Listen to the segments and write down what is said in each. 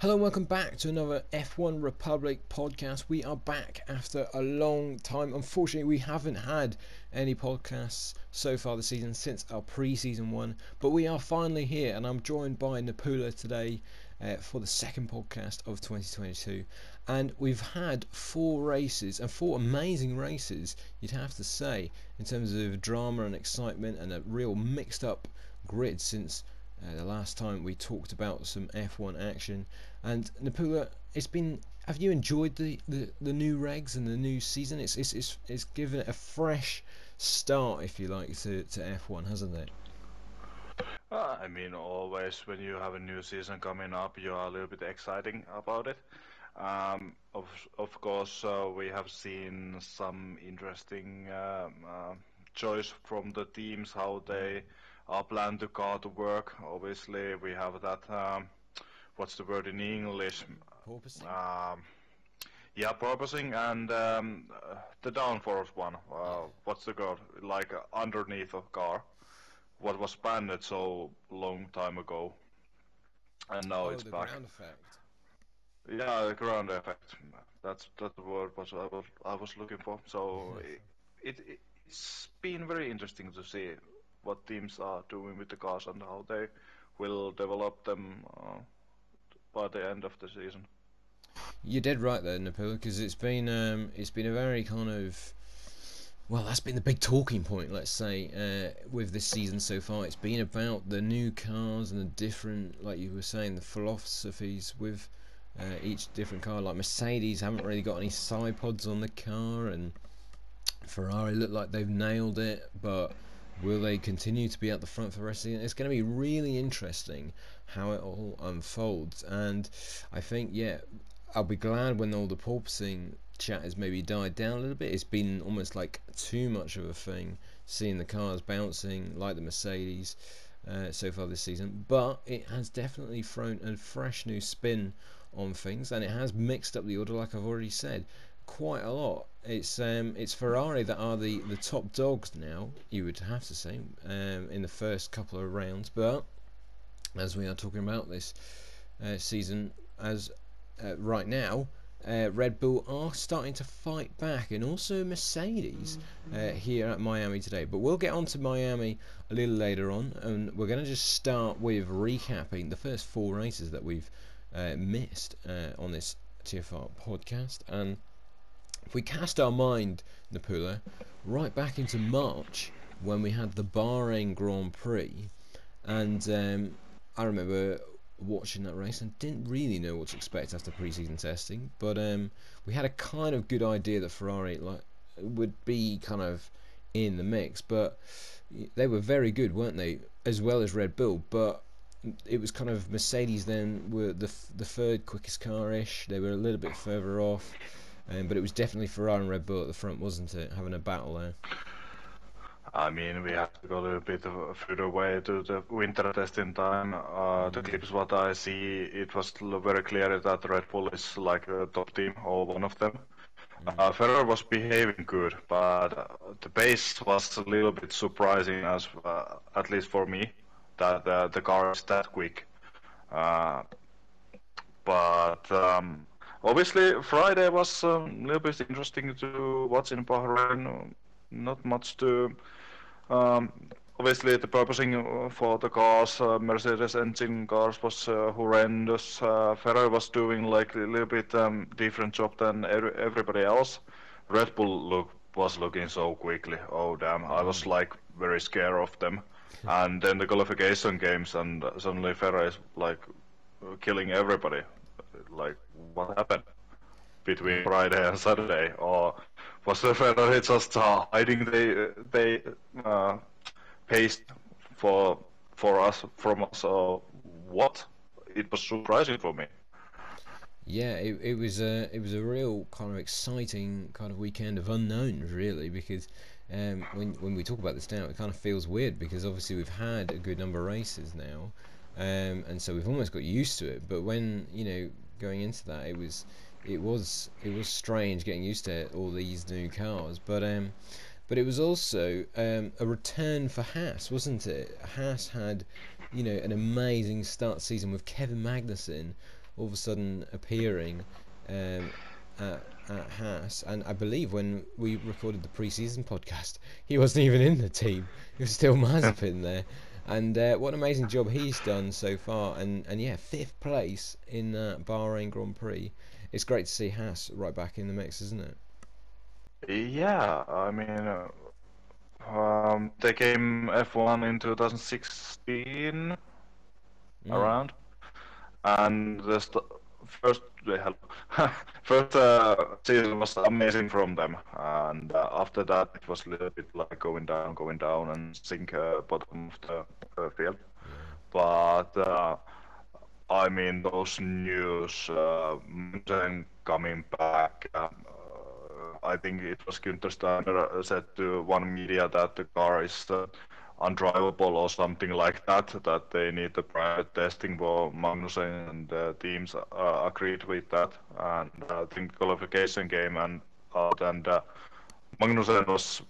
Hello and welcome back to another F1 Republic podcast. We are back after a long time. Unfortunately, we haven't had any podcasts so far this season since our pre-season one, but we are finally here, and I'm joined by Nappula today uh, for the second podcast of 2022. And we've had four races and four amazing races, you'd have to say, in terms of drama and excitement and a real mixed-up grid since uh, the last time we talked about some F1 action. And Nappula, it's been. Have you enjoyed the, the, the new regs and the new season? It's it's it's, it's given it a fresh start, if you like, to, to F1, hasn't it? Uh, I mean, always when you have a new season coming up, you are a little bit exciting about it. Um, of of course, uh, we have seen some interesting um, uh, choice from the teams how they are plan to go to work. Obviously, we have that. Um, what's the word in English? Um, yeah, porpoising and um, uh, the downforce one. Uh, what's the word? Like uh, underneath a car. What was banned so long time ago, and now oh, it's the back. ground effect. Yeah, the ground effect. That's that's the word what I was I was looking for. So it, it it's been very interesting to see what teams are doing with the cars and how they will develop them uh, by the end of the season. You're dead right there, Nappula, because it's been um, it's been a very kind of well, that's been the big talking point, let's say, uh, with this season so far. It's been about the new cars and the different, like you were saying, the philosophies with uh, each different car. Like Mercedes haven't really got any side pods on the car, and Ferrari look like they've nailed it, but will they continue to be at the front for the rest of the season? It's going to be really interesting how it all unfolds, and I think, yeah, I'll be glad when all the porpoising chat has maybe died down a little bit. It's been almost like too much of a thing, seeing the cars bouncing like the Mercedes uh, so far this season. But it has definitely thrown a fresh new spin on things, and it has mixed up the order, like I've already said, quite a lot. It's um, it's Ferrari that are the, the top dogs now, you would have to say, um, in the first couple of rounds. But as we are talking about this uh, season, as uh, right now, uh, Red Bull are starting to fight back, and also Mercedes uh, here at Miami today. But we'll get on to Miami a little later on, and we're going to just start with recapping the first four races that we've uh, missed uh, on this TFR podcast. And if we cast our mind, Nappula, right back into March when we had the Bahrain Grand Prix, and um, I remember watching that race and didn't really know what to expect after pre-season testing. But um, we had a kind of good idea that Ferrari like would be kind of in the mix, but they were very good, weren't they? As well as Red Bull, but it was kind of Mercedes then were the the third quickest car-ish. They were a little bit further off, um, but it was definitely Ferrari and Red Bull at the front, wasn't it? Having a battle there. I mean, we have to go a little bit further away to the winter testing time. Uh, the clips what I see, it was very clear that Red Bull is like a top team or one of them. Uh, Ferrari was behaving good, but the pace was a little bit surprising, as uh, at least for me, that uh, the car is that quick. Uh, but um, obviously, Friday was um, a little bit interesting to watch in Bahrain. Not much to um, obviously, the porpoising uh, for the cars, uh, Mercedes engine cars was uh, horrendous. Uh, Ferrari was doing like a little bit um, different job than every, everybody else. Red Bull look was looking so quickly. Oh damn! I was like very scared of them. and then the qualification games, and suddenly Ferrari is like killing everybody. Like what happened between Friday and Saturday, or was the Ferrari just uh, hiding the they uh, for for us from us or what? It was surprising for me. Yeah, it, it was a it was a real kind of exciting kind of weekend of unknowns, really, because um, when when we talk about this now, it kind of feels weird because obviously we've had a good number of races now, um, and so we've almost got used to it. But when you know going into that, it was it was it was strange getting used to all these new cars, but um, but it was also um, a return for Haas, wasn't it? Haas had, you know, an amazing start season with Kevin Magnussen all of a sudden appearing um, at, at Haas. And I believe when we recorded the pre-season podcast, he wasn't even in the team. He was still Mazepin there. And uh, what an amazing job he's done so far. And, and yeah, fifth place in uh, Bahrain Grand Prix. It's great to see Haas right back in the mix, isn't it? Yeah, I mean, uh, um, they came F1 in 2016 mm. around, and the st- first first uh, season was amazing from them, and uh, after that it was a little bit like going down, going down, and sink uh, bottom of the uh, field. But uh, I mean, those news, uh, coming back. Um, I think it was Günther Steiner said to one media that the car is undrivable or something like that, that they need the private testing for Magnussen and the teams uh, agreed with that. And I think qualification game and out and uh, Magnussen was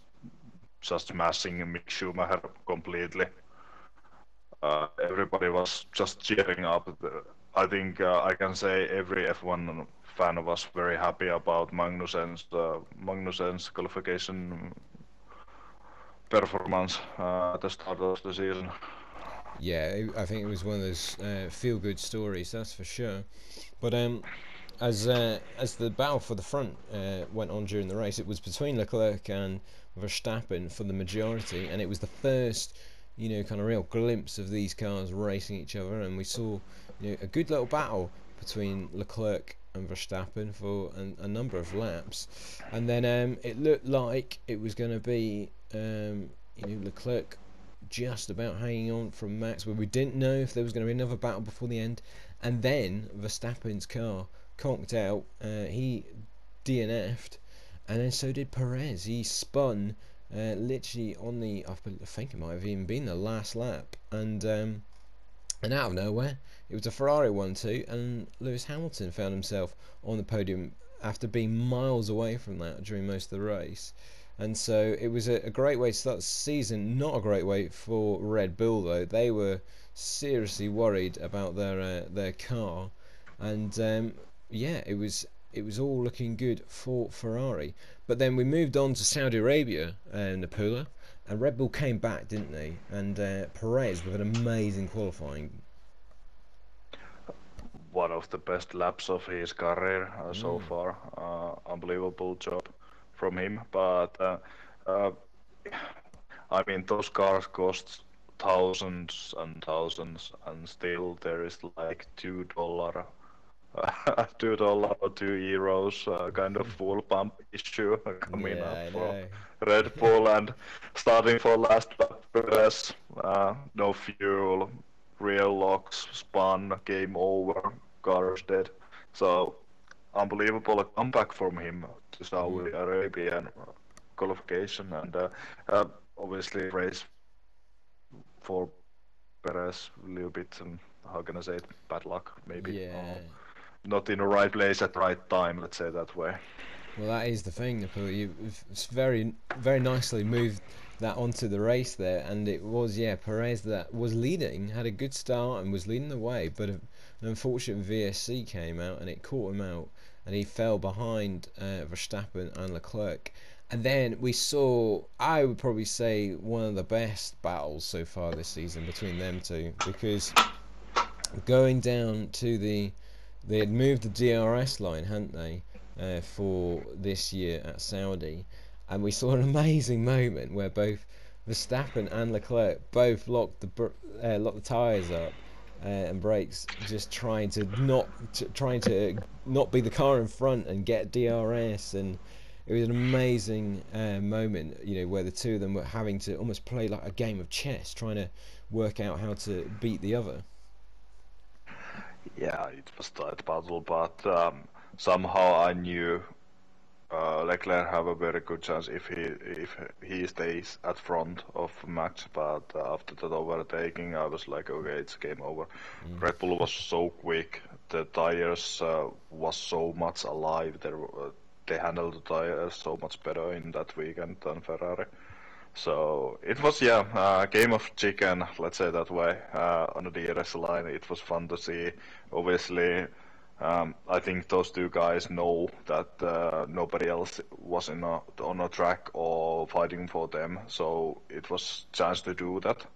just smashing Mick Schumacher completely. Uh, everybody was just cheering up. I think uh, I can say every F1 fan was very happy about Magnussen's uh, Magnussen's qualification performance uh, at the start of the season. Yeah, I think it was one of those uh, feel-good stories, that's for sure. But um, as uh, as the battle for the front uh, went on during the race, it was between Leclerc and Verstappen for the majority, and it was the first, you know, kind of real glimpse of these cars racing each other, and we saw, you know, a good little battle between Leclerc and Verstappen for an, a number of laps, and then um, it looked like it was going to be um, you know Leclerc just about hanging on from Max, but we didn't know if there was going to be another battle before the end, and then Verstappen's car conked out. Uh, he DNF'd, and then so did Perez. He spun uh, literally on the I think it might have even been the last lap, and um, and out of nowhere it was a Ferrari 1 2, and Lewis Hamilton found himself on the podium after being miles away from that during most of the race. And so it was a, a great way to start the season. Not a great way for Red Bull, though. They were seriously worried about their uh, their car, and um, yeah, it was it was all looking good for Ferrari. But then we moved on to Saudi Arabia, and uh, Nappula, and Red Bull came back, didn't they? And uh, Perez with an amazing qualifying one of the best laps of his career uh, mm. so far. Uh, unbelievable job from him. But uh, uh, I mean, those cars cost thousands and thousands, and still there is like two dollar. two dollar or two euros uh, kind of fuel pump issue coming yeah, up for Red Bull and starting for last lap Perez, no fuel, real locks spun, game over, Carter's dead. So unbelievable comeback from him to Saudi mm. Arabian qualification and uh, uh, obviously race for Perez a little bit um, how can I say it? Bad luck maybe. Yeah. not in the right place at the right time let's say that way. Well that is the thing you it's very very nicely moved that onto the race there and it was yeah Perez that was leading had a good start and was leading the way but an unfortunate VSC came out and it caught him out, and he fell behind uh, Verstappen and Leclerc. And then we saw, I would probably say, one of the best battles so far this season between them two, because going down to the, they had moved the DRS line, hadn't they, uh, for this year at Saudi, and we saw an amazing moment where both Verstappen and Leclerc both locked the uh, locked the tires up uh, and brakes, just trying to not to, trying to not be the car in front and get DRS, and it was an amazing uh, moment, you know, where the two of them were having to almost play like a game of chess, trying to work out how to beat the other. Yeah, it was tight battle, but um, somehow I knew uh, Leclerc have a very good chance if he if he stays at front of Max. But after that overtaking, I was like, okay, it's game over. Mm. Red Bull was so quick. The tires uh, was so much alive. They uh, they handled the tires so much better in that weekend than Ferrari. So it was yeah, a uh, game of chicken. Let's say that way. Uh, on the DRS line, it was fun to see. Obviously um, I think those two guys know that uh, nobody else was in a, on a track or fighting for them, so it was chance to do that.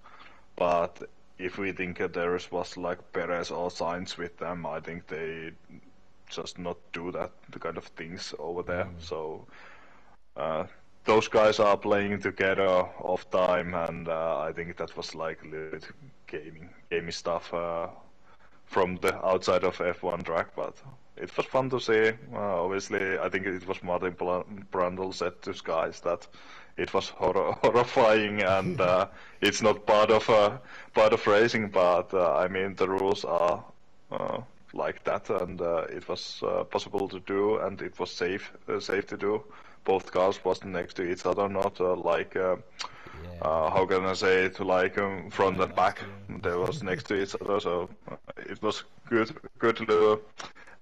But if we think there was like Perez or Sainz with them, I think they just not do that the kind of things over there. Mm. So uh, those guys are playing together off time, and uh, I think that was like a little bit gaming, gaming stuff uh, from the outside of F1 track, but it was fun to see. Uh, obviously, I think it was Martin Brundle said to Skies that it was hor- horrifying and uh, it's not part of uh, part of racing, but uh, I mean the rules are uh, like that, and uh, it was possible to do, and it was safe safe to do. Both cars was next to each other, not like. Yeah. Uh, how can I say it? Like um, front and back, they was next to each other, so it was good, good little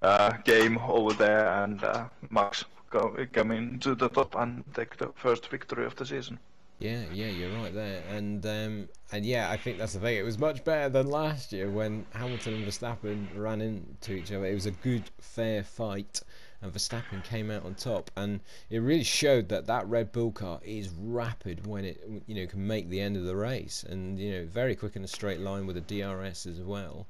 uh, game over there, and uh, Max go, coming to the top and take the first victory of the season. Yeah, yeah, you're right there, and um, and yeah, I think that's the thing. It was much better than last year when Hamilton and Verstappen ran into each other. It was a good, fair fight, and Verstappen came out on top, and it really showed that that Red Bull car is rapid when it you know can make the end of the race, and you know very quick in a straight line with a DRS as well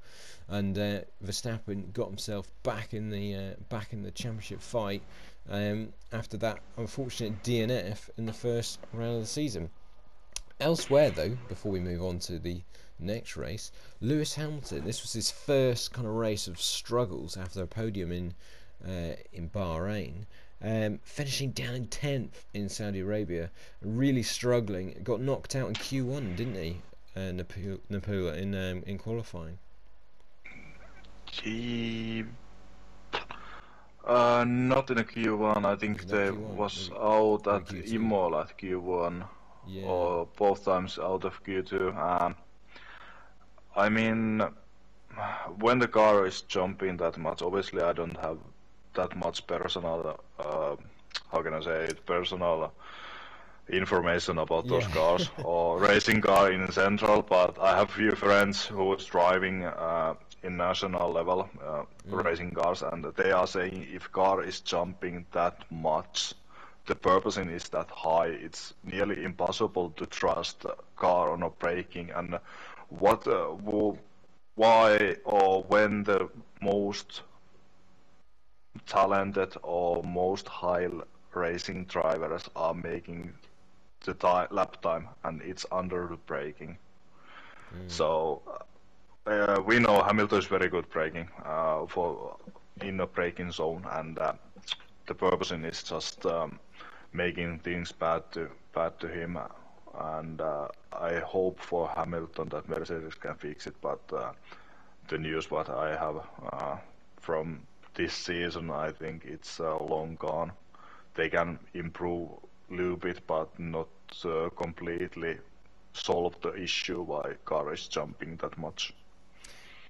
and uh, Verstappen got himself back in the uh, back in the championship fight um, after that unfortunate DNF in the first round of the season. Elsewhere, though, before we move on to the next race, Lewis Hamilton. This was his first kind of race of struggles after a podium in uh, in Bahrain. Um, finishing down in 10th in Saudi Arabia, really struggling. Got knocked out in Q1, didn't he, uh, Nappula, in um, in qualifying? He uh, not in a Q1. I think they Q1, was maybe. out at Q2. Imola at Q1, yeah. or both times out of Q2. Um, I mean, when the car is jumping that much, obviously I don't have that much personal. Uh, how can I say it? Personal information about those cars or racing car in central, but I have few friends who was driving uh, in national level uh, mm. racing cars, and they are saying if car is jumping that much, the porpoising is that high, it's nearly impossible to trust car on a braking. And what, uh, why or when the most talented or most high racing drivers are making the time, lap time, and it's under the braking. Mm. So uh, we know Hamilton is very good braking uh, for in the braking zone, and uh, the purpose is just um, making things bad to bad to him. And uh, I hope for Hamilton that Mercedes can fix it. But uh, the news what I have uh, from this season, I think it's long gone. They can improve a little bit, but not completely solve the issue why car is jumping that much.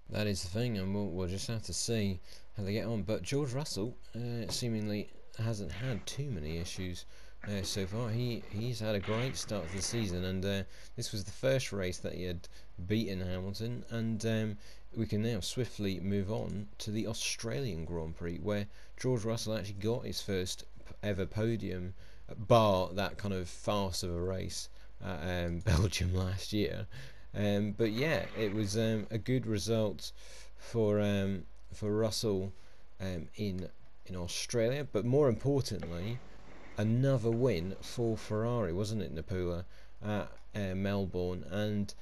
That is the thing, and we'll, we'll just have to see how they get on. But George Russell uh, seemingly hasn't had too many issues uh, so far. He he's had a great start to the season, and uh, this was the first race that he had beaten Hamilton. And um, we can now swiftly move on to the Australian Grand Prix, where George Russell actually got his first ever podium, bar that kind of farce of a race at um, Belgium last year. Um, but yeah, it was um, a good result for um, for Russell um, in in Australia. But more importantly, another win for Ferrari, wasn't it, Nappula, at uh, Melbourne? And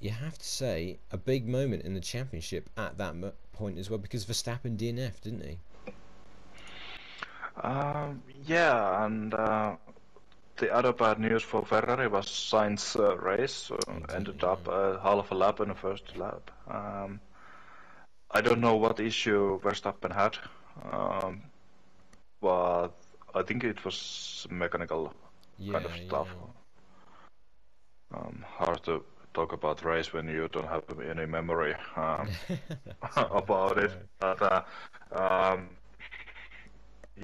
you have to say a big moment in the championship at that point as well, because Verstappen DNF, didn't he? Um, yeah, and uh, the other bad news for Ferrari was Sainz uh, race uh, ended up uh, half a lap in the first lap. Um, I don't know what issue Verstappen had, um, but I think it was mechanical yeah, kind of stuff. Yeah. Um, hard to talk about race when you don't have any memory um, about it. But uh, um,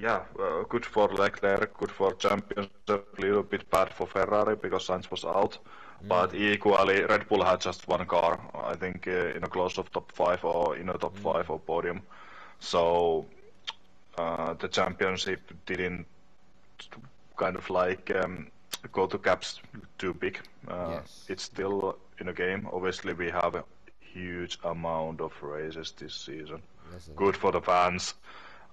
yeah, uh, good for Leclerc, good for championship, a little bit bad for Ferrari because Sainz was out. Mm. But equally, Red Bull had just one car, I think, uh, in a close of top five or in a top mm. five or podium. So uh, the championship didn't kind of like um, go to caps too big. Uh, Yes. It's still in a game. Obviously, we have a huge amount of races this season. A- Good for the fans.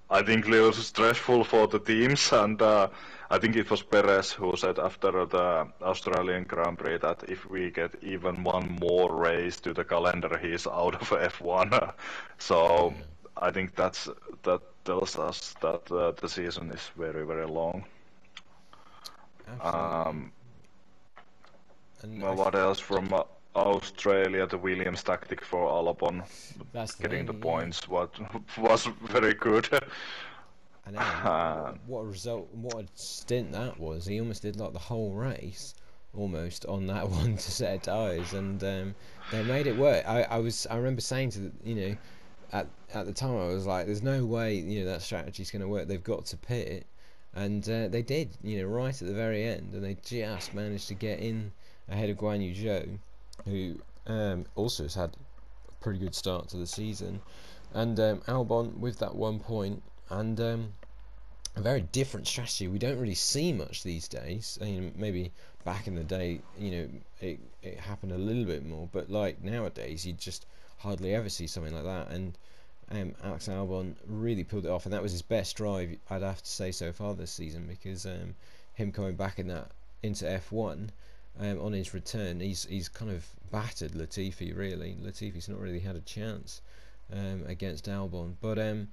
I think a little stressful for the teams, and uh, I think it was Perez who said after the Australian Grand Prix that if we get even one more race to the calendar, he's out of F1. so I think that's that tells us that uh, the season is very very long. Um, what else from uh, Australia? The Williams tactic for Albon That's getting the yeah. points what was very good. And Uh, what a result! What a stint that was. He almost did like the whole race, almost on that one to set of tyres, and um, they made it work. I, I was I remember saying to the, you know, at at the time I was like, "There's no way you know that strategy's going to work. They've got to pit it," and uh, they did. You know, right at the very end, and they just managed to get in ahead of Guan Yu Zhou, who um, also has had a pretty good start to the season, and um, Albon with that one point and um, a very different strategy. We don't really see much these days. I mean, maybe back in the day, you know, it it happened a little bit more, but like nowadays, you just hardly ever see something like that. And um, Alex Albon really pulled it off, and that was his best drive. I'd have to say so far this season because um, him coming back in that into F1 um, on his return, he's he's kind of battered Latifi. Really, Latifi's not really had a chance um, against Albon, but um,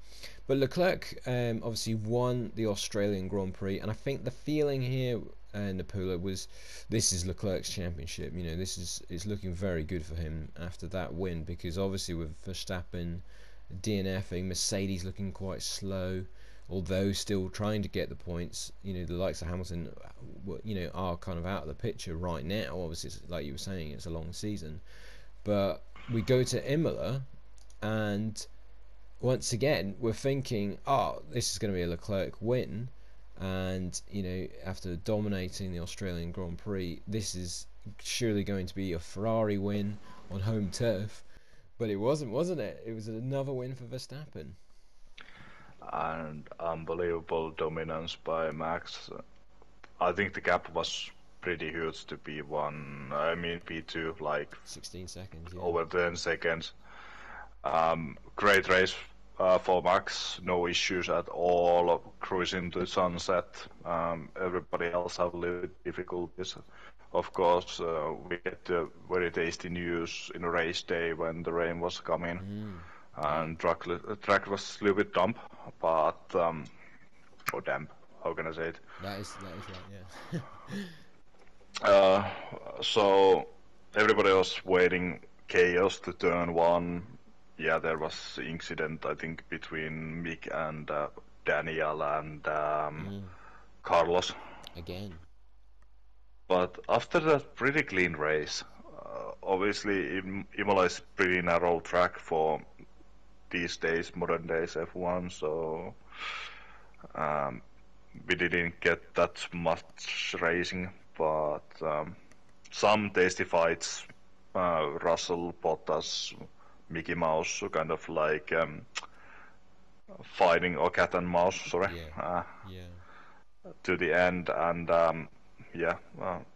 but Leclerc um, obviously won the Australian Grand Prix, and I think the feeling here, uh, Nappula, was this is Leclerc's championship. You know, this is it's looking very good for him after that win because obviously with Verstappen DNFing, Mercedes looking quite slow, although still trying to get the points. You know, the likes of Hamilton, you know, are kind of out of the picture right now. Obviously, like you were saying, it's a long season, but we go to Imola, and once again, we're thinking, oh, this is going to be a Leclerc win. And, you know, after dominating the Australian Grand Prix, this is surely going to be a Ferrari win on home turf. But it wasn't, wasn't it? It was another win for Verstappen. and unbelievable dominance by Max. I think the gap was pretty huge to P1. I mean P2, like 16 seconds. Yeah. over 10 seconds. Um, great race uh, for Max, no issues at all. Cruising to sunset. Um, everybody else have a little bit difficulties. Of course, uh, we get very tasty news in a race day when the rain was coming Mm. and track li- track was a little bit damp, but um, or damp. How can I say it? That is, that is right, yeah. Uh, so everybody was waiting chaos to turn one. Yeah, there was incident I think between Mick and uh, Daniel and um, Mm. Carlos. Again. But after that pretty clean race, uh, obviously Im- Imola is pretty narrow track for these days, modern days F1. So um, we didn't get that much racing, but um, some tasty fights. Uh, Russell, Bottas, Mickey Mouse, kind of like um, fighting or cat and mouse. Sorry. Yeah. Uh, Yeah. to the end, and um, yeah,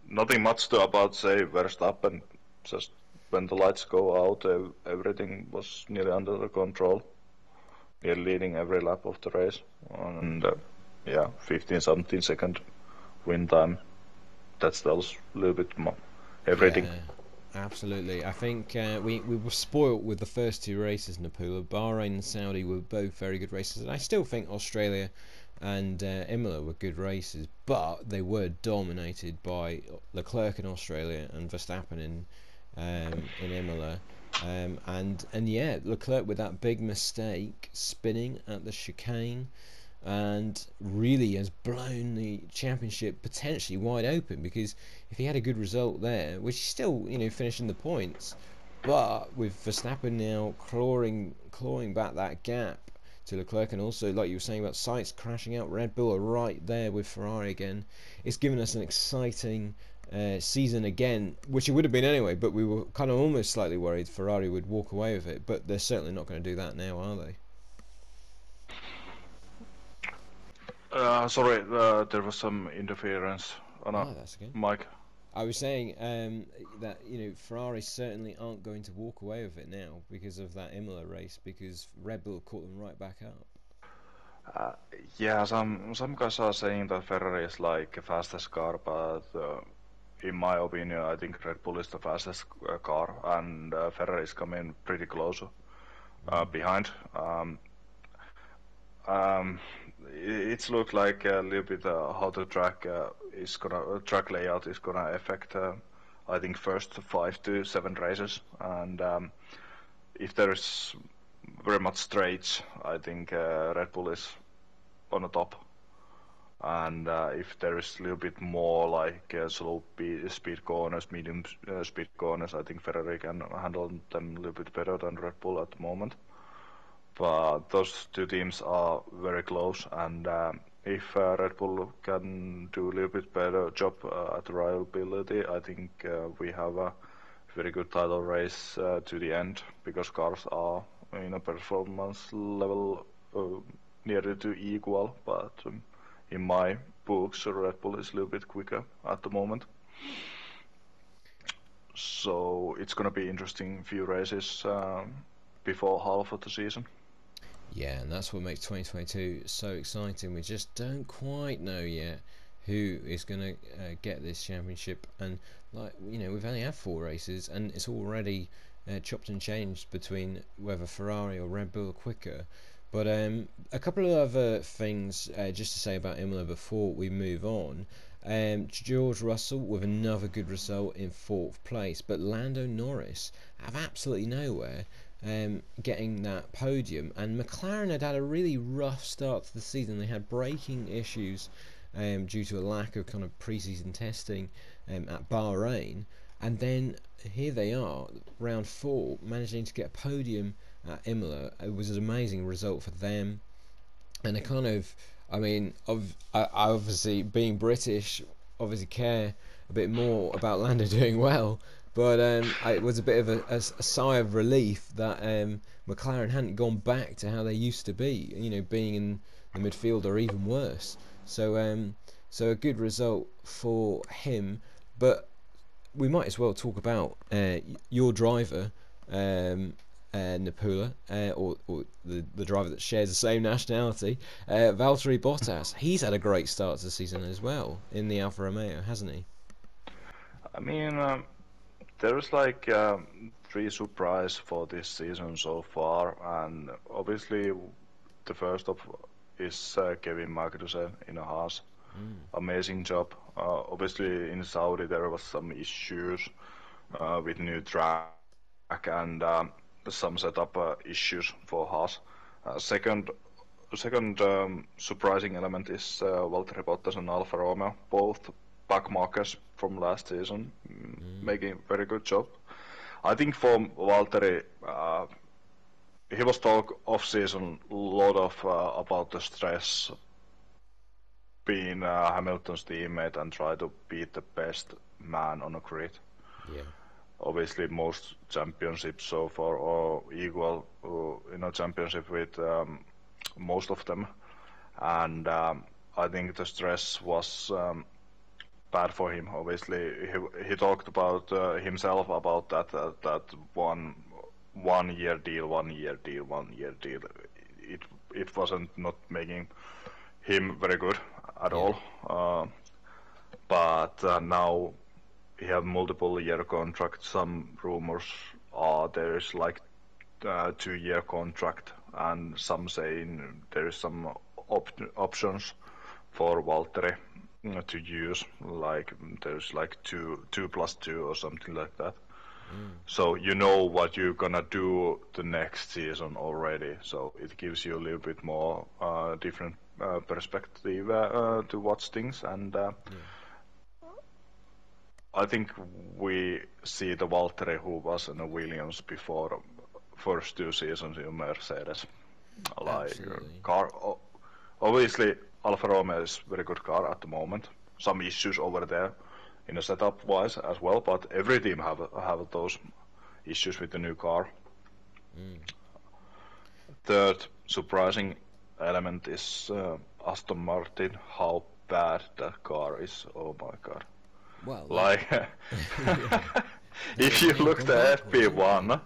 nothing much to about say Verstappen. Just when the lights go out, everything was nearly under the control. Nearly leading every lap of the race, and uh, yeah, 15 17 second win time. That tells a little bit more everything. Yeah, absolutely. I think uh, we we were spoilt with the first two races. Nappula, Bahrain and Saudi were both very good races, and I still think Australia and uh, Imola were good races, but they were dominated by Leclerc in Australia and Verstappen in um, in Imola. Um, and and yeah, Leclerc with that big mistake, spinning at the chicane, and really has blown the championship potentially wide open because if he had a good result there, which he's still you know finishing the points, but with Verstappen now clawing clawing back that gap to Leclerc. And also, like you were saying about Sainz crashing out, Red Bull are right there with Ferrari again. It's given us an exciting uh, season again, which it would have been anyway, but we were kind of almost slightly worried Ferrari would walk away with it. But they're certainly not going to do that now, are they? Uh, sorry, uh, there was some interference on oh, ah, a okay. mic. I was saying um, that you know Ferrari certainly aren't going to walk away with it now because of that Imola race because Red Bull caught them right back up. Uh, yeah, some some guys are saying that Ferrari is like a fastest car, but uh, in my opinion, I think Red Bull is the fastest uh, car, and uh, Ferrari is coming pretty close uh, behind. Um, um, it, it's looked like a little bit uh, how the track uh, is gonna uh, track layout is gonna affect. Uh, I think first five to seven races, and um, if there is very much straights, I think uh, Red Bull is on the top. And uh, if there is a little bit more like uh, slow speed corners, medium uh, speed corners, I think Ferrari can handle them a little bit better than Red Bull at the moment. But those two teams are very close, and um, if uh, Red Bull can do a little bit better job uh, at reliability, I think uh, we have a very good title race uh, to the end because cars are in a performance level uh, nearly to equal, but um, in my books, Red Bull is a little bit quicker at the moment. So it's gonna be interesting few races um, before half of the season. Yeah, and that's what makes 2022 so exciting. We just don't quite know yet who is going to uh, get this championship. And like you know, we've only had four races, and it's already uh, chopped and changed between whether Ferrari or Red Bull are quicker. But um, a couple of other things uh, just to say about Imola before we move on. Um, George Russell with another good result in fourth place, but Lando Norris have absolutely nowhere um, getting that podium. And McLaren had had a really rough start to the season. They had braking issues um, due to a lack of kind of pre-season testing um, at Bahrain, and then here they are, round four, managing to get a podium at Imola. It was an amazing result for them, and a kind of, I mean, of obviously being British, obviously care a bit more about Lando doing well. But um, I, it was a bit of a, a, a sigh of relief that um, McLaren hadn't gone back to how they used to be, you know, being in the midfield or even worse. So, um, so a good result for him. But we might as well talk about uh, your driver, um, uh, Nappula, uh, or, or the, the driver that shares the same nationality, uh, Valtteri Bottas. He's had a great start to the season as well in the Alfa Romeo, hasn't he? I mean, um, there's like um, three surprise for this season so far, and obviously the first of is uh, Kevin Magnussen in a Haas. Amazing job. Uh, obviously in Saudi there was some issues uh, with new track and um, some setup uh, issues for Haas. Uh, second, second um, surprising element is uh, Valtteri Bottas and Alfa Romeo, both backmarkers from last season, mm. making very good job. I think for Valtteri, uh, he was talk off season a lot of uh, about the stress being uh, Hamilton's teammate and try to beat the best man on the grid. Yeah. Obviously, most championships so far are equal uh, in a championship with um, most of them, and um, I think the stress was um, bad for him. Obviously, he he talked about uh, himself about that uh, that one one year deal, one year deal, one year deal. It it wasn't not making him very good at Yeah. all. Uh, but uh, now he have multiple year contract. Some rumors are there is like uh, two year contract, and some saying there is some op- options for Valtteri to use. Like there's like two two plus two or something like that. So you know what you're gonna do the next season already. So it gives you a little bit more uh, different uh, perspective uh, to watch things, and uh, I think we see the Valtteri who was in the Williams before first two seasons in Mercedes. Like Absolutely. car, obviously Alfa Romeo is very good car at the moment. Some issues over there in the setup wise as well, but every team have have those issues with the new car. Third surprising element is uh, Aston Martin, how bad that car is. Oh my god. Well, Like, if you look the FP1,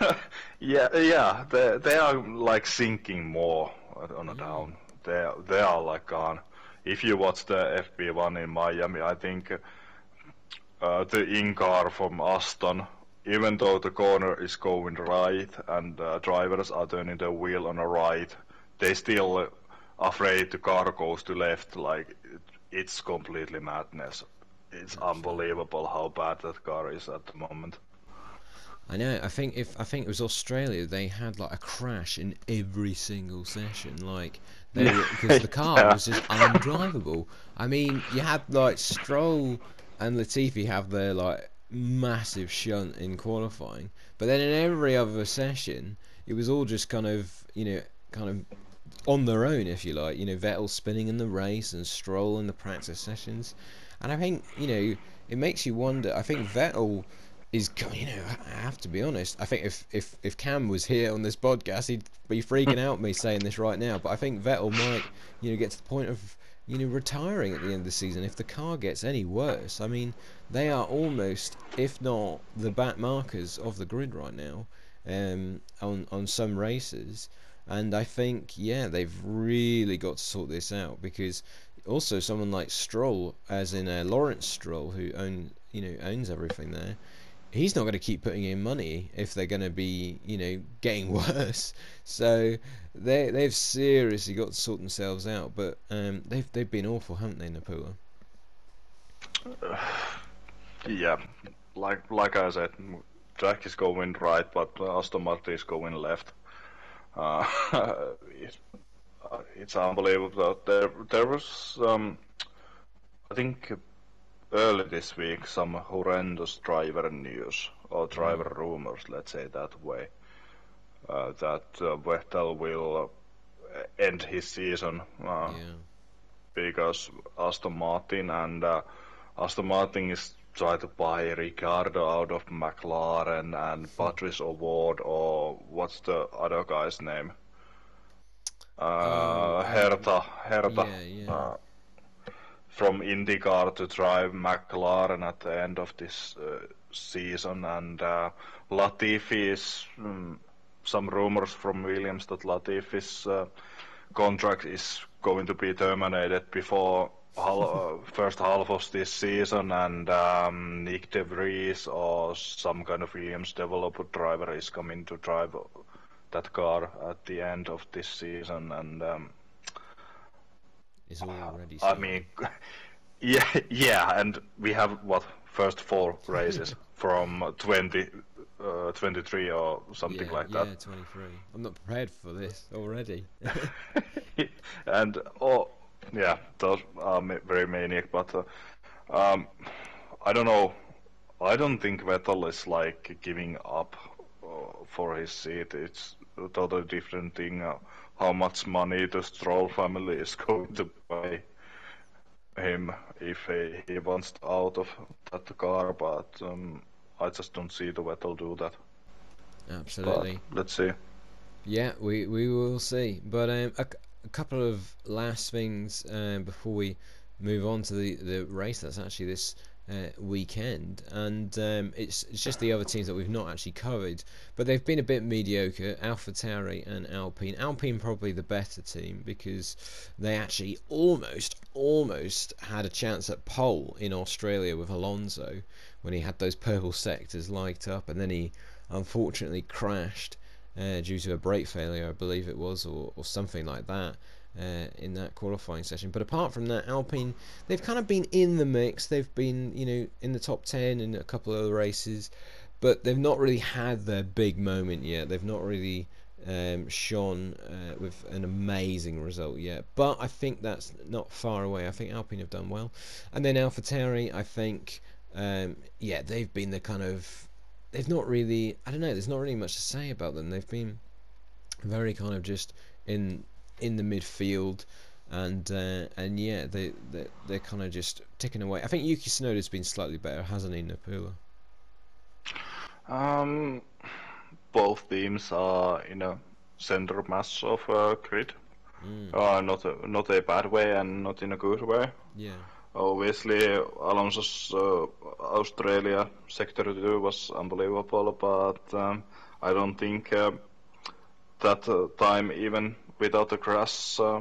yeah, yeah, they they are like sinking more on a down. They they are like gone. If you watch the FP1 in Miami, I think uh, the in car from Aston, even though the corner is going right and uh, drivers are turning the wheel on the right, they still uh, afraid the car goes to left. Like it, it's completely madness. It's unbelievable how bad that car is at the moment. I know. I think if I think it was Australia, they had like a crash in every single session. Like. Because the car Yeah. was just undrivable. I mean, you had like Stroll and Latifi have their like massive shunt in qualifying, but then in every other session, it was all just kind of you know kind of on their own, if you like. You know, Vettel spinning in the race and Stroll in the practice sessions, and I think you know it makes you wonder. I think Vettel is you know I have to be honest. I think if if if Cam was here on this podcast, he'd be freaking out me saying this right now. But I think Vettel might you know get to the point of you know retiring at the end of the season if the car gets any worse. I mean, they are almost, if not the back markers of the grid right now, um, on on some races. And I think yeah, they've really got to sort this out because also someone like Stroll, as in uh, Lawrence Stroll, who own you know owns everything there, he's not going to keep putting in money if they're going to be you know getting worse. So they they've seriously got to sort themselves out. But um, they've they've been awful, haven't they, Nappula? Yeah, like like I said, Jack is going right, but Aston Martin is going left. Uh, uh, it's unbelievable. There there was um, I think early this week some horrendous driver news or driver rumors, let's say that way, uh, that uh, Vettel will uh, end his season. Uh, Yeah. because Aston Martin and uh, Aston Martin is trying to buy Ricciardo out of McLaren and Patricio O'Ward or what's the other guy's name? Uh, um, Herta, Herta. Yeah, yeah. From IndyCar to drive McLaren at the end of this uh, season, and uh, Latifi is mm, some rumors from Williams that Latifi's uh, contract is going to be terminated before hal- uh, first half of this season, and um, Nyck De Vries or some kind of Williams developer driver is coming to drive that car at the end of this season, and um, It's already. I mean, yeah, yeah, and we have what first four races from 20, uh, 23 or something yeah, like that. yeah, that. 23. I'm not prepared for this already. and oh, yeah, those are very maniac. But uh, um, I don't know. I don't think Vettel is like giving up uh, for his seat. It's a totally different thing. How much money the Stroll family is going to pay him if he, he wants out of that car. But um, I just don't see the Vettel do that. Absolutely. But let's see. Yeah, we, we will see. But um, a, a couple of last things um, before we move on to the, the race that's actually this uh, weekend. And um, it's, it's just the other teams that we've not actually covered. But they've been a bit mediocre Alpha Tauri and Alpine. Alpine probably the better team because they actually almost, almost had a chance at pole in Australia with Alonso when he had those purple sectors light up and then he unfortunately crashed uh, due to a brake failure, I believe it was, or, or something like that. Uh, in that qualifying session, but apart from that, Alpine they've kind of been in the mix. They've been, you know, in the top ten in a couple of other races, but they've not really had their big moment yet. They've not really um, shone uh, with an amazing result yet. But I think that's not far away. I think Alpine have done well, and then AlphaTauri, I think, um, yeah, they've been the kind of they've not really I don't know there's not really much to say about them they've been very kind of just in in the midfield and uh, and yeah they, they they're kind of just ticking away I think Yuki Tsunoda's been slightly better hasn't he Nappula Um, both teams are in a center mass of uh, grid. mm. uh, not a, not a bad way and not in a good way. Yeah. Obviously, Alonso's uh, Australia sector two was unbelievable, but um, I don't think uh, that uh, time, even without the crash, uh,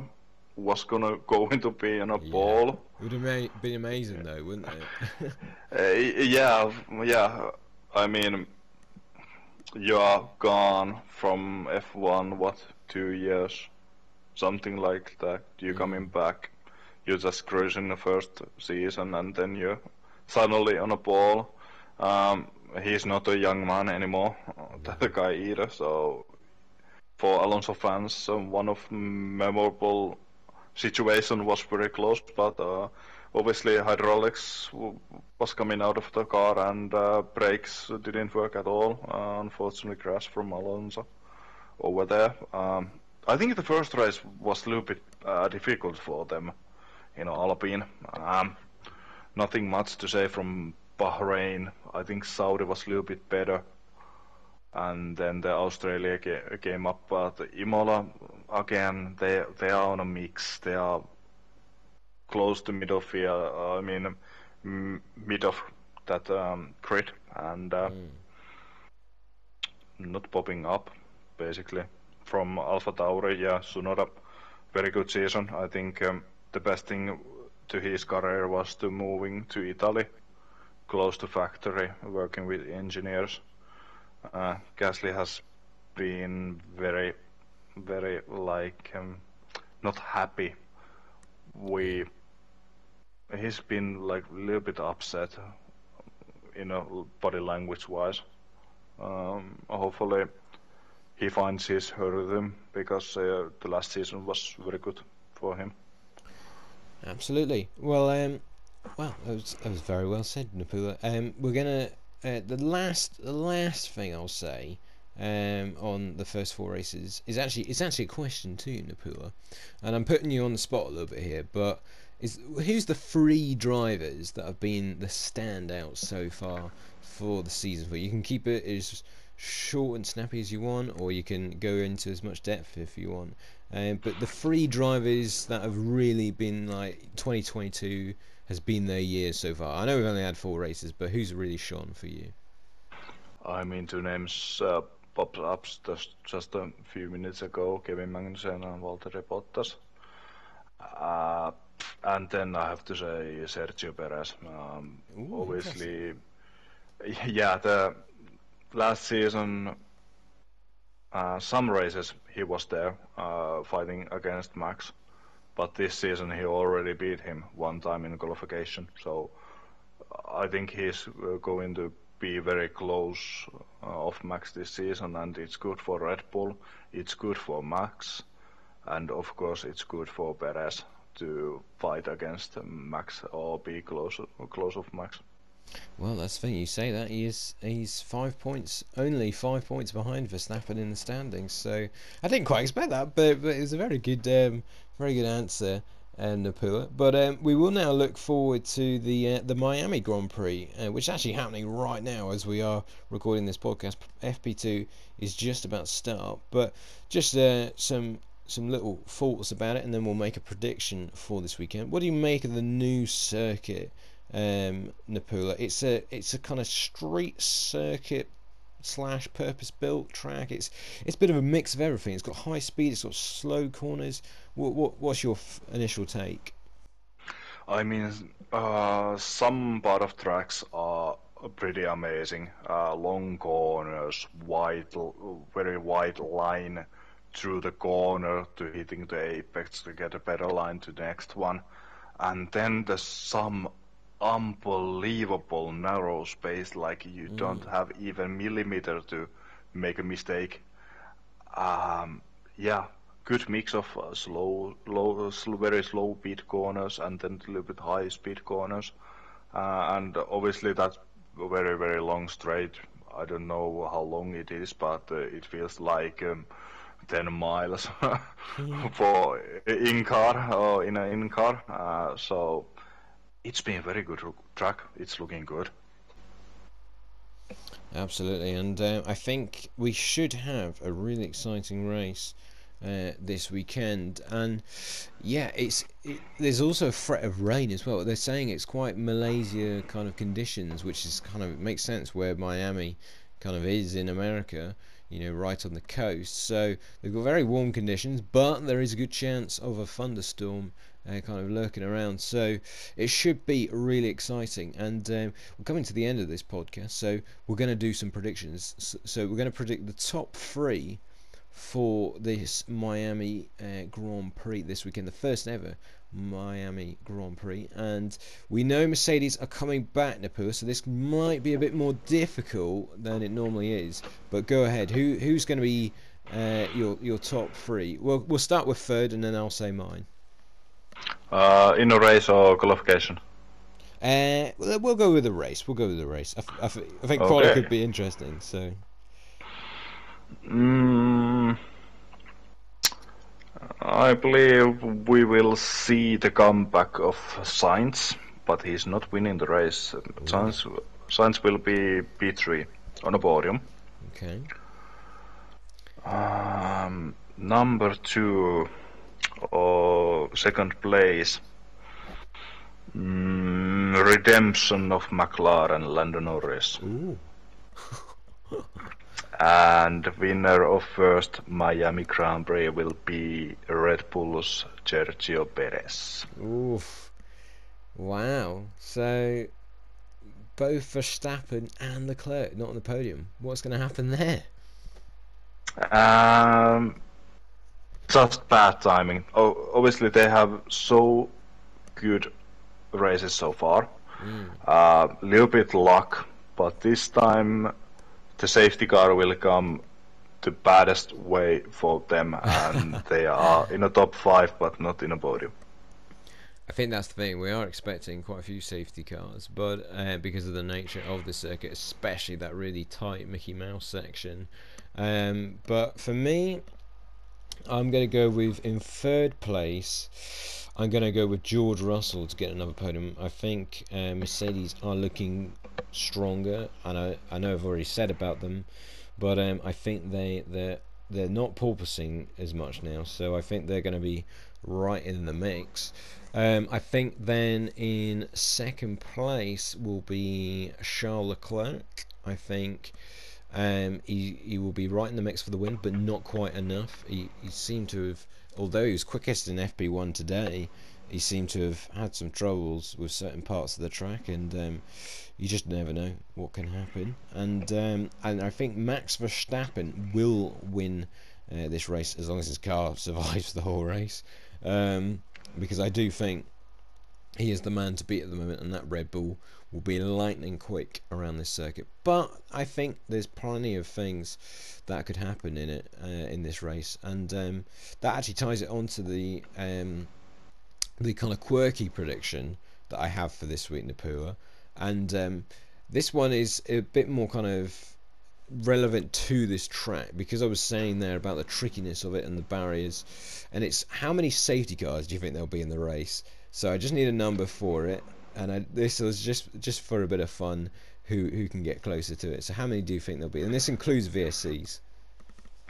was gonna go into being a yeah. ball. It would have been amazing, though, wouldn't it? uh, yeah, yeah. I mean, you are gone from F1 what two years, something like that. You mm. coming back, you just cruising the first season, and then you suddenly on a ball. Um, he's not a young man anymore, that guy either. So for Alonso fans, um, one of memorable situation was very close, but uh, obviously hydraulics was coming out of the car and uh, brakes didn't work at all. Uh, unfortunately, crash from Alonso over there. Um, I think the first race was a little bit uh, difficult for them, you know, Alpine. Um, nothing much to say from Bahrain. I think Saudi was a little bit better. And then the Australia came up, but Imola again they they are on a mix. They are close to mid of uh, I mean mid of that um, grid and uh, mm. not popping up basically from Alpha Tauri. Yeah, Tsunoda, very good season. I think um, the best thing to his career was to moving to Italy, close to factory, working with engineers. Uh, Gasly has been very, very like um, not happy. We he's been like a little bit upset, you know, body language wise. Um, hopefully, he finds his rhythm because uh, the last season was very good for him. Absolutely. Well, um, well, that was, that was very well said, Nappula. Um, we're gonna uh, the last the last thing I'll say um, on the first four races is actually it's actually a question to you, Nappula, and I'm putting you on the spot a little bit here, but is who's the three drivers that have been the standouts so far for the season? For you can keep it as short and snappy as you want, or you can go into as much depth if you want. Um, but the three drivers that have really been like 2022 has been their year so far. I know we've only had four races, but who's really shone for you? I mean, two names uh, popped up just, just a few minutes ago: Kevin Magnussen and Valtteri Bottas. Uh, and then I have to say Sergio Perez. Um, Ooh, obviously, yeah, the last season, uh, some races he was there uh, fighting against Max, but this season he already beat him one time in qualification. So I think he's uh, going to be very close uh, of Max this season, and it's good for Red Bull, it's good for Max, and of course it's good for Perez to fight against Max or be close close of Max. Well, that's the thing. You say that he is he's five points only five points behind Verstappen in the standings. So I didn't quite expect that, but, but it was a very good um, very good answer. And Nappula. But um, we will now look forward to the uh, the Miami Grand Prix, uh, which is actually happening right now as we are recording this podcast. FP2 is just about to start, but just uh, some some little thoughts about it, and then we'll make a prediction for this weekend. What do you make of the new circuit, um, Nappula? It's a it's a kind of street circuit slash purpose built track. It's it's a bit of a mix of everything. It's got high speed. It's got slow corners. What, what what's your initial take? I mean, uh, some part of tracks are pretty amazing. Uh, long corners, wide, very wide line through the corner to hitting the apex to get a better line to the next one. And then there's some unbelievable narrow space, like you mm. don't have even millimeter to make a mistake. Um, yeah, good mix of uh, slow, low, slow, very slow speed corners and then a little bit high speed corners. Uh, and obviously that's very, very long straight. I don't know how long it is, but uh, it feels like um, 10 miles for in car or in an in car. Uh, so it's been a very good track. It's looking good. Absolutely, and uh, I think we should have a really exciting race uh, this weekend, and yeah, it's it, there's also a threat of rain as well. They're saying it's quite Malaysia kind of conditions, which is kind of makes sense where Miami kind of is in America, you know, right on the coast. So they've got very warm conditions, but there is a good chance of a thunderstorm uh, kind of lurking around. So it should be really exciting. And um, we're coming to the end of this podcast, so we're going to do some predictions. So, we're going to predict the top three for this Miami uh, Grand Prix this weekend, the first ever Miami Grand Prix. And we know Mercedes are coming back, Nappula, so this might be a bit more difficult than it normally is. But go ahead, who who's going to be uh, your your top three? Well, we'll start with third, and then I'll say mine. Uh, in a race or qualification? Uh, we'll go with the race. We'll go with the race. I, I, I think okay. could be interesting. So. Mm, I believe we will see the comeback of Sainz, but he's not winning the race. Sainz, Sainz will be P3 on a podium. Okay. Um, number two or second place. Mm, redemption of McLaren, Lando Norris. and winner of first Miami Grand Prix will be Red Bull's Sergio Perez. Oof. Wow. So both Verstappen and the Leclerc not on the podium. What's going to happen there? Um, just bad timing. Oh, obviously they have so good races so far. A mm. uh, little bit luck, but this time the safety car will come the baddest way for them, and they are in a top five, but not in a podium. I think that's the thing. We are expecting quite a few safety cars, but uh, because of the nature of the circuit, especially that really tight Mickey Mouse section. Um, but for me, I'm going to go with in third place. I'm going to go with George Russell to get another podium. I think uh, Mercedes are looking stronger, and I, I know I've already said about them, but um, I think they they're they're not porpoising as much now, so I think they're going to be right in the mix. Um, I think then in second place will be Charles Leclerc. I think um, he he will be right in the mix for the win, but not quite enough. He he seemed to have, although he was quickest in FP1 today, he seemed to have had some troubles with certain parts of the track, and um, you just never know what can happen. And um, and I think Max Verstappen will win uh, this race as long as his car survives the whole race, um, because I do think he is the man to beat at the moment, and that Red Bull will be lightning quick around this circuit. But I think there's plenty of things that could happen in it uh, in this race, and um, that actually ties it on to the um, the kind of quirky prediction that I have for this week, Nappula, and um, this one is a bit more kind of relevant to this track because I was saying there about the trickiness of it and the barriers, and it's how many safety cars do you think there'll be in the race? So I just need a number for it, and I, this was just just for a bit of fun. Who who can get closer to it? So how many do you think there'll be? And this includes VSCs.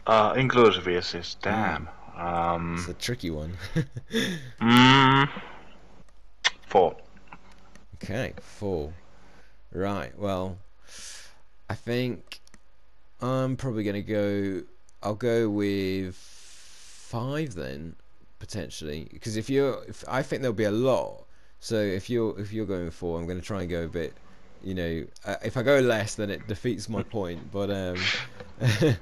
Uh, includes VSCs. Damn. Mm. Um, it's a tricky one. mm, four. Okay, four. Right. Well, I think I'm probably gonna go. I'll go with five then potentially because if you're if I think there'll be a lot. So if you're if you're going for I'm going to try and go a bit you know uh, if I go less then it defeats my point but um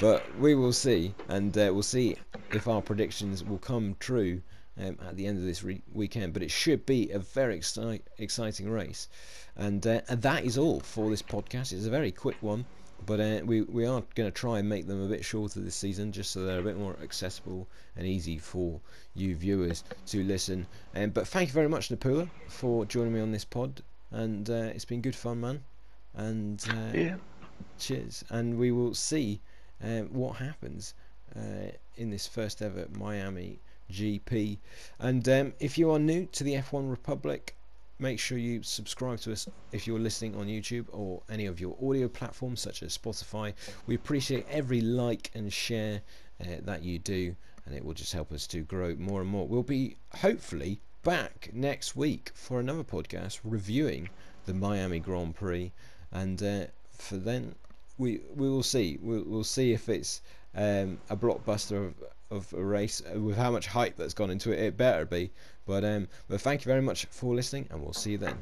but we will see and uh, we'll see if our predictions will come true um, at the end of this weekend but it should be a very exci- exciting race. And uh, and that is all for this podcast. It's a very quick one but uh, we we are going to try and make them a bit shorter this season, just so they're a bit more accessible and easy for you viewers to listen. Um, but thank you very much, Nappula, for joining me on this pod, and uh, it's been good fun, man. And uh, yeah. cheers. And we will see um, what happens uh, in this first ever Miami GP. And um, if you are new to the F1 Republic, Make sure you subscribe to us if you're listening on YouTube or any of your audio platforms such as Spotify. We appreciate every like and share uh, that you do, and it will just help us to grow more and more. We'll be hopefully back next week for another podcast reviewing the Miami Grand Prix, and uh, for then we we will see. We'll, we'll see if it's um, a blockbuster of, of a race uh, with how much hype that's gone into it. It better be. But um, but thank you very much for listening, and we'll see you then.